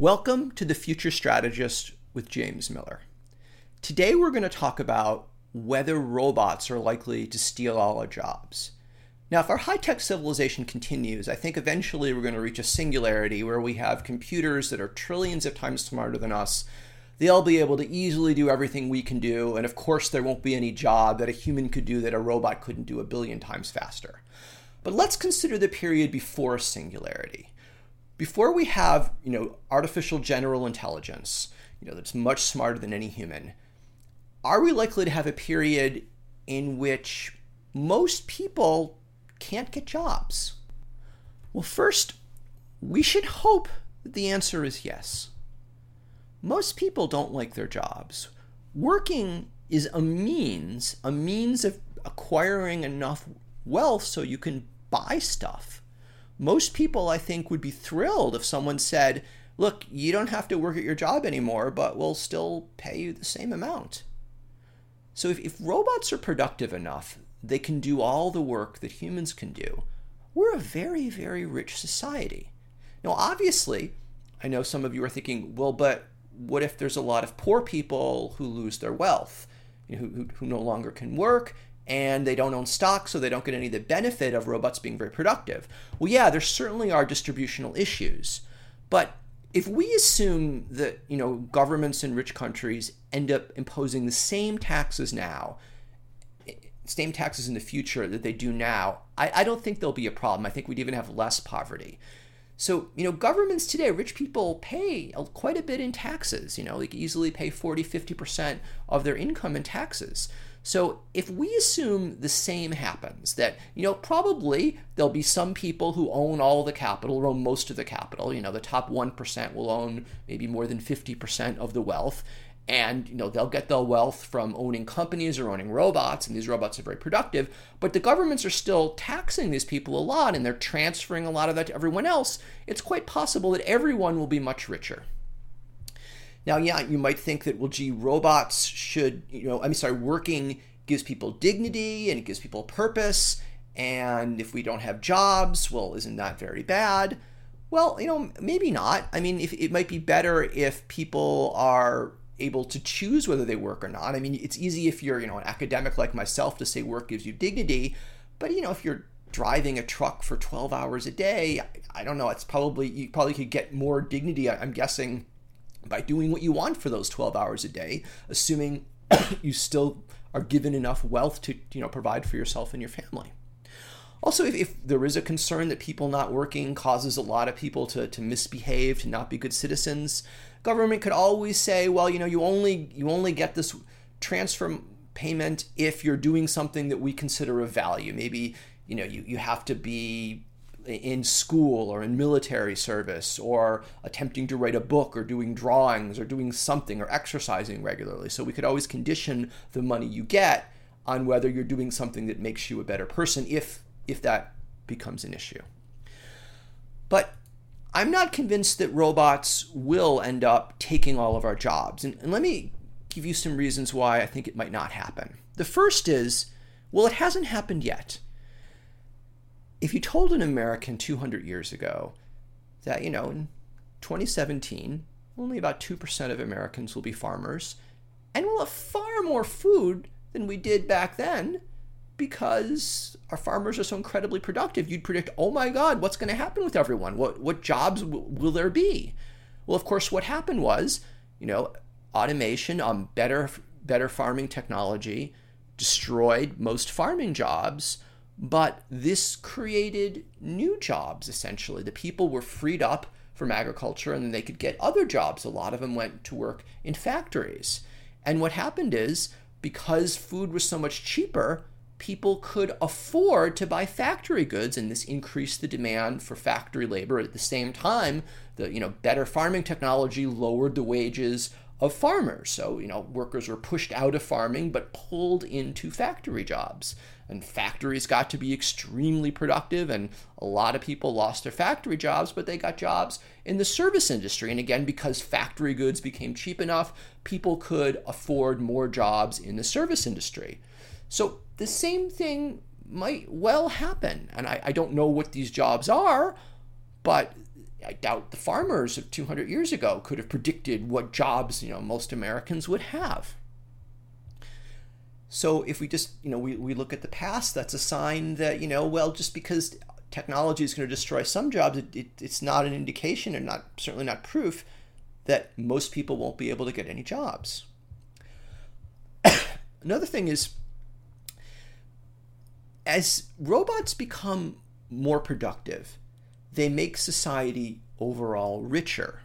Welcome to the Future Strategist with James Miller. Today we're going to talk about whether robots are likely to steal all our jobs. Now, if our high tech civilization continues, I think eventually we're going to reach a singularity where we have computers that are trillions of times smarter than us. They'll be able to easily do everything we can do, and of course, there won't be any job that a human could do that a robot couldn't do a billion times faster. But let's consider the period before singularity before we have, you know, artificial general intelligence, you know, that's much smarter than any human, are we likely to have a period in which most people can't get jobs? Well, first, we should hope that the answer is yes. Most people don't like their jobs. Working is a means, a means of acquiring enough wealth so you can buy stuff most people, I think, would be thrilled if someone said, look, you don't have to work at your job anymore, but we'll still pay you the same amount. So if, if robots are productive enough, they can do all the work that humans can do. We're a very, very rich society. Now, obviously, I know some of you are thinking, well, but what if there's a lot of poor people who lose their wealth, you know, who, who, who no longer can work, and they don't own stock, so they don't get any of the benefit of robots being very productive. Well, yeah, there certainly are distributional issues, but if we assume that you know governments in rich countries end up imposing the same taxes now, same taxes in the future that they do now, I, I don't think there'll be a problem. I think we'd even have less poverty. So, you know, governments today, rich people pay quite a bit in taxes. You know, they easily pay 40, 50% of their income in taxes. So if we assume the same happens, that, you know, probably there'll be some people who own all the capital, or own most of the capital, you know, the top 1% will own maybe more than 50% of the wealth. And, you know, they'll get their wealth from owning companies or owning robots, and these robots are very productive. But the governments are still taxing these people a lot, and they're transferring a lot of that to everyone else. It's quite possible that everyone will be much richer. Now, yeah, you might think that, well, gee, robots should, you know, I'm sorry, working gives people dignity and it gives people purpose. And if we don't have jobs, well, isn't that very bad? Well, you know, maybe not. I mean, if, it might be better if people are able to choose whether they work or not. I mean, it's easy if you're, you know, an academic like myself to say work gives you dignity, but you know, if you're driving a truck for 12 hours a day, I, I don't know, it's probably you probably could get more dignity, I'm guessing, by doing what you want for those 12 hours a day, assuming you still are given enough wealth to you know provide for yourself and your family. Also, if, if, there is a concern that people not working causes a lot of people to, to misbehave, to not be good citizens, government could always say, well, you know, you only you only get this transfer payment if you're doing something that we consider of value. Maybe, you know, you, you have to be in school or in military service or attempting to write a book or doing drawings or doing something or exercising regularly. So we could always condition the money you get on whether you're doing something that makes you a better person if if that becomes an issue. But I'm not convinced that robots will end up taking all of our jobs. And, and let me give you some reasons why I think it might not happen. The first is well, it hasn't happened yet if you told an American 200 years ago that, you know, in 2017, only about 2% of Americans will be farmers, and we'll have far more food than we did back then because our farmers are so incredibly productive, you'd predict, oh my God, what's going to happen with everyone? What, what jobs w- will there be? Well, of course, what happened was, you know, automation, um, better, better farming technology destroyed most farming jobs but this created new jobs, essentially. The people were freed up from agriculture and then they could get other jobs. A lot of them went to work in factories. And what happened is, because food was so much cheaper, people could afford to buy factory goods and this increased the demand for factory labor. At the same time the you know better farming technology lowered the wages of farmers. So you know workers were pushed out of farming but pulled into factory jobs. And factories got to be extremely productive and a lot of people lost their factory jobs but they got jobs in the service industry. And again because factory goods became cheap enough people could afford more jobs in the service industry so the same thing might well happen and i, I don't know what these jobs are but I doubt the farmers of 200 years ago could have predicted what jobs you know most Americans would have. So if we just you know we, we look at the past, that's a sign that you know well just because technology is going to destroy some jobs, it, it, it's not an indication and not certainly not proof that most people won't be able to get any jobs. Another thing is as robots become more productive, they make society overall richer.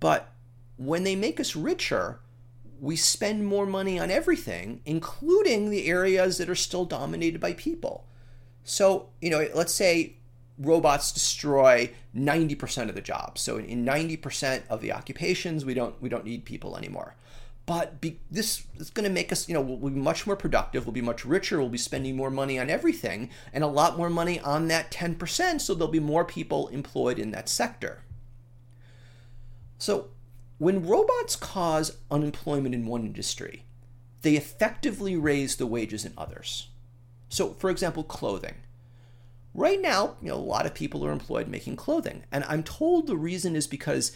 But when they make us richer, we spend more money on everything, including the areas that are still dominated by people. So, you know, let's say robots destroy 90% of the jobs. So in 90% of the occupations, we don't we don't need people anymore. But be, this is going to make us, you know, we'll be much more productive, we'll be much richer, we'll be spending more money on everything and a lot more money on that 10%, so there'll be more people employed in that sector. So, when robots cause unemployment in one industry, they effectively raise the wages in others. So, for example, clothing. Right now, you know, a lot of people are employed making clothing, and I'm told the reason is because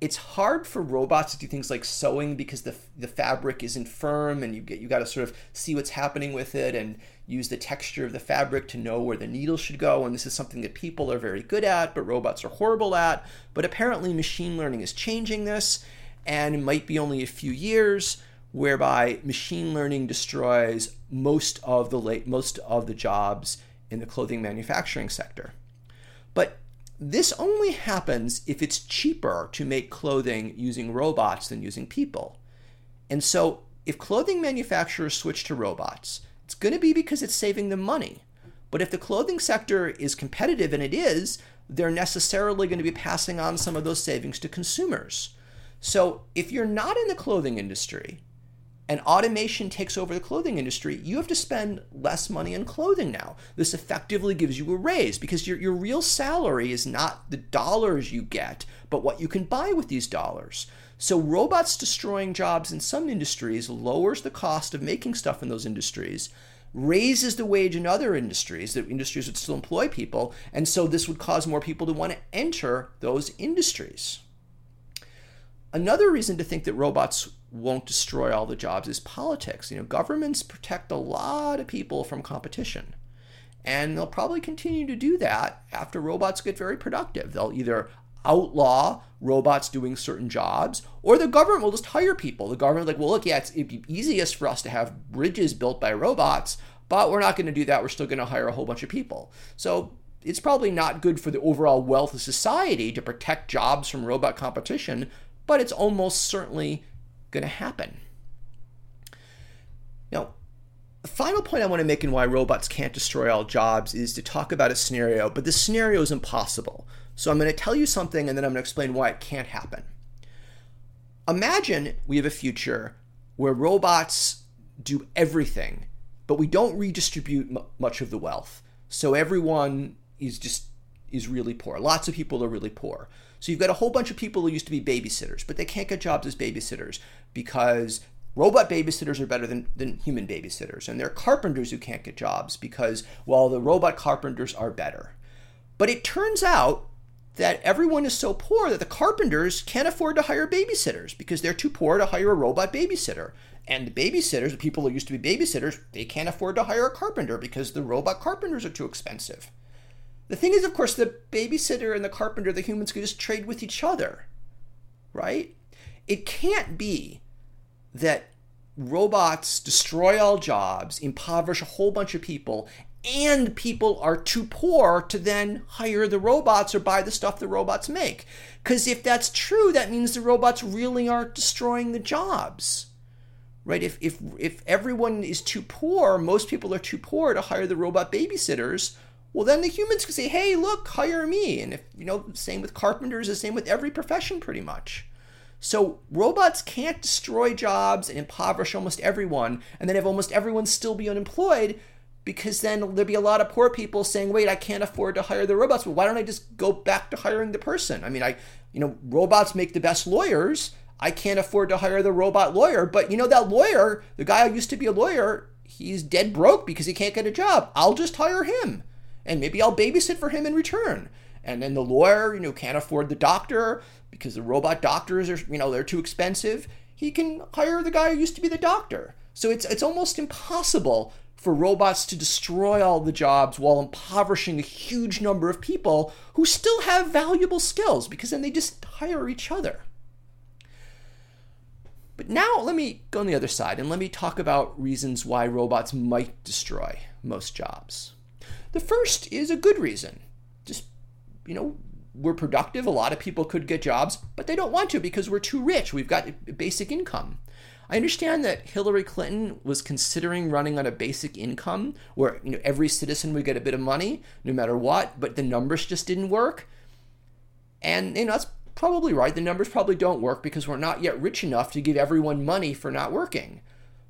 it's hard for robots to do things like sewing because the, the fabric isn't firm and you get you got to sort of see what's happening with it and use the texture of the fabric to know where the needle should go. And this is something that people are very good at but robots are horrible at. But apparently machine learning is changing this and it might be only a few years whereby machine learning destroys most of the late most of the jobs in the clothing manufacturing sector. But this only happens if it's cheaper to make clothing using robots than using people. And so, if clothing manufacturers switch to robots, it's going to be because it's saving them money. But if the clothing sector is competitive, and it is, they're necessarily going to be passing on some of those savings to consumers. So, if you're not in the clothing industry, and automation takes over the clothing industry, you have to spend less money on clothing now. This effectively gives you a raise because your, your real salary is not the dollars you get, but what you can buy with these dollars. So, robots destroying jobs in some industries lowers the cost of making stuff in those industries, raises the wage in other industries, that industries would still employ people, and so this would cause more people to want to enter those industries. Another reason to think that robots won't destroy all the jobs is politics. You know, governments protect a lot of people from competition. And they'll probably continue to do that after robots get very productive. They'll either outlaw robots doing certain jobs, or the government will just hire people. The government, like, well, look, yeah, it's it'd be easiest for us to have bridges built by robots, but we're not going to do that. We're still going to hire a whole bunch of people. So it's probably not good for the overall wealth of society to protect jobs from robot competition, but it's almost certainly going to happen. Now, the final point I want to make in why robots can't destroy all jobs is to talk about a scenario, but this scenario is impossible. So I'm going to tell you something and then I'm going to explain why it can't happen. Imagine we have a future where robots do everything, but we don't redistribute m- much of the wealth. So everyone is just is really poor. Lots of people are really poor. So you've got a whole bunch of people who used to be babysitters, but they can't get jobs as babysitters because robot babysitters are better than, than human babysitters. And there are carpenters who can't get jobs because, well, the robot carpenters are better. But it turns out that everyone is so poor that the carpenters can't afford to hire babysitters because they're too poor to hire a robot babysitter. And the babysitters, the people who used to be babysitters, they can't afford to hire a carpenter because the robot carpenters are too expensive. The thing is, of course, the babysitter and the carpenter, the humans could just trade with each other, right? It can't be that robots destroy all jobs, impoverish a whole bunch of people, and people are too poor to then hire the robots or buy the stuff the robots make. Because if that's true, that means the robots really aren't destroying the jobs. Right? If, if, if everyone is too poor, most people are too poor to hire the robot babysitters, well, then the humans can say, hey, look, hire me. And if, you know, same with carpenters, the same with every profession pretty much. So robots can't destroy jobs and impoverish almost everyone, and then have almost everyone still be unemployed because then there'll be a lot of poor people saying, wait, I can't afford to hire the robots, but why don't I just go back to hiring the person? I mean, I, you know, robots make the best lawyers. I can't afford to hire the robot lawyer, but you know, that lawyer, the guy who used to be a lawyer, he's dead broke because he can't get a job. I'll just hire him and maybe I'll babysit for him in return. And then the lawyer, you know, can't afford the doctor because the robot doctors are, you know, they're too expensive. He can hire the guy who used to be the doctor. So it's it's almost impossible for robots to destroy all the jobs while impoverishing a huge number of people who still have valuable skills because then they just hire each other. But now let me go on the other side and let me talk about reasons why robots might destroy most jobs. The first is a good reason. Just, you know, we're productive. A lot of people could get jobs, but they don't want to because we're too rich. We've got basic income. I understand that Hillary Clinton was considering running on a basic income where you know every citizen would get a bit of money no matter what, but the numbers just didn't work. And you know that's probably right. The numbers probably don't work because we're not yet rich enough to give everyone money for not working.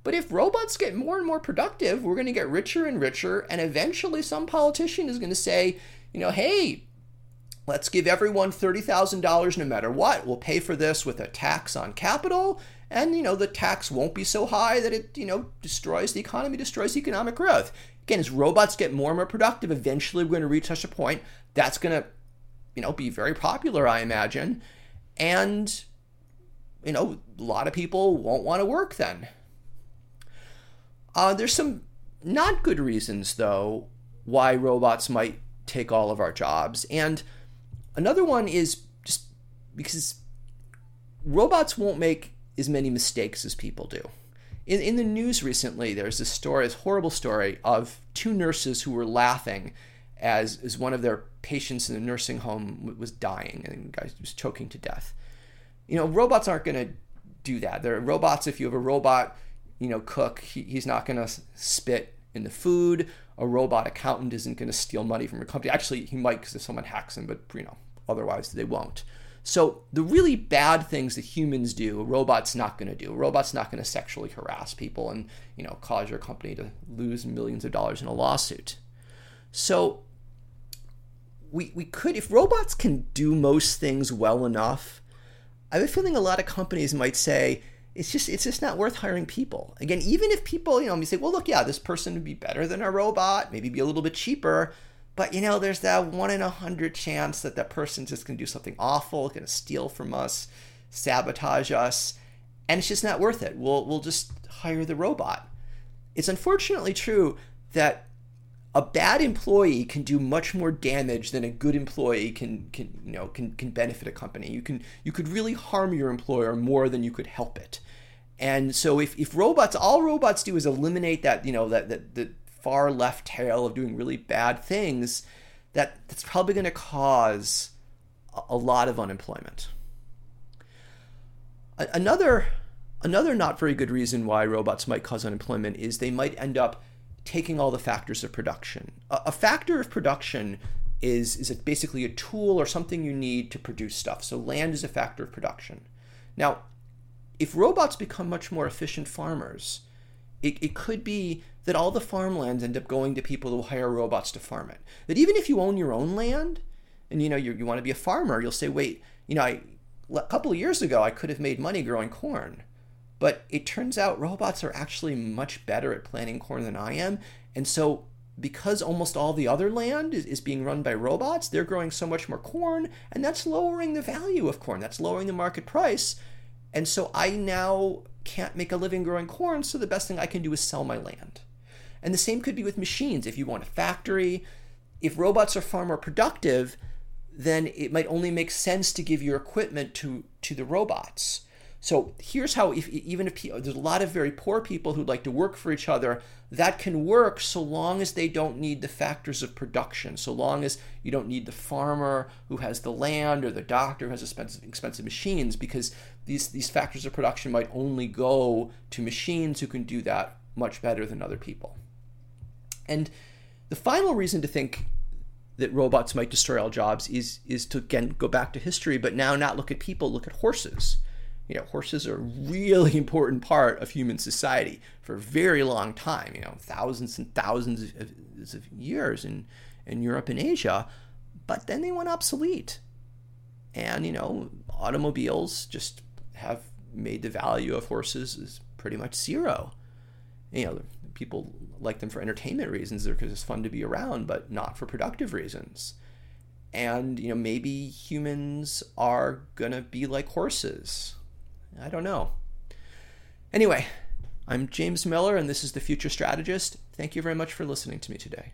But if robots get more and more productive, we're going to get richer and richer, and eventually some politician is going to say, you know, hey, let's give everyone $30,000 no matter what. We'll pay for this with a tax on capital and you know the tax won't be so high that it you know destroys the economy destroys economic growth. Again as robots get more and more productive eventually we're going to reach such a point that's going to you know be very popular i imagine. And you know a lot of people won't want to work then uh, there's some not good reasons though why robots might take all of our jobs and another one is just because robots won't make as many mistakes as people do. In, in the news recently, there's this story, this horrible story of two nurses who were laughing as, as one of their patients in the nursing home was dying and the guy was choking to death. You know, robots aren't going to do that. They're robots. If you have a robot, you know, cook, he, he's not going to spit in the food. A robot accountant isn't going to steal money from your company. Actually, he might because if someone hacks him, but you know, otherwise they won't. So the really bad things that humans do, a robot's not going to do. A robot's not going to sexually harass people and you know cause your company to lose millions of dollars in a lawsuit. So we we could if robots can do most things well enough, I have a feeling a lot of companies might say it's just it's just not worth hiring people. Again, even if people you know you say, well, look, yeah, this person would be better than a robot, maybe be a little bit cheaper but you know, there's that one in a hundred chance that that person's just gonna do something awful, gonna steal from us, sabotage us, and it's just not worth it. We'll we'll just hire the robot. It's unfortunately true that a bad employee can do much more damage than a good employee can can you know can can benefit a company. You can you could really harm your employer more than you could help it. And so if, if robots all robots do is eliminate that, you know, that that, that far left tail of doing really bad things, that that's probably going to cause a lot of unemployment. Another another not very good reason why robots might cause unemployment is they might end up taking all the factors of production. A, factor of production is is it basically a tool or something you need to produce stuff. So land is a factor of production. Now, if robots become much more efficient farmers, it, it could be that all the farmlands end up going to people who hire robots to farm it. That even if you own your own land and you know you you want to be a farmer, you'll say, wait, you know, I, a couple of years ago I could have made money growing corn, but it turns out robots are actually much better at planting corn than I am, and so because almost all the other land is, is being run by robots, they're growing so much more corn, and that's lowering the value of corn. That's lowering the market price. And so I now can't make a living growing corn, so the best thing I can do is sell my land. And the same could be with machines. If you want a factory, if robots are far more productive, then it might only make sense to give your equipment to to the robots. So here's how if even if there's a lot of very poor people who'd like to work for each other, that can work so long as they don't need the factors of production, so long as you don't need the farmer who has the land or the doctor who has expensive expensive machines because these these factors of production might only go to machines who can do that much better than other people. And the final reason to think that robots might destroy all jobs is is to again go back to history, but now not look at people, look at horses. You know, horses are a really important part of human society for a very long time. You know, thousands and thousands of, of years in in Europe and Asia, but then they went obsolete, and you know, automobiles just have made the value of horses is pretty much zero. You know, people like them for entertainment reasons. They're because it's fun to be around, but not for productive reasons. and you know maybe humans are gonna be like horses. I don't know. Anyway, I'm James Miller, and this is the Future Strategist. Thank you very much for listening to me today.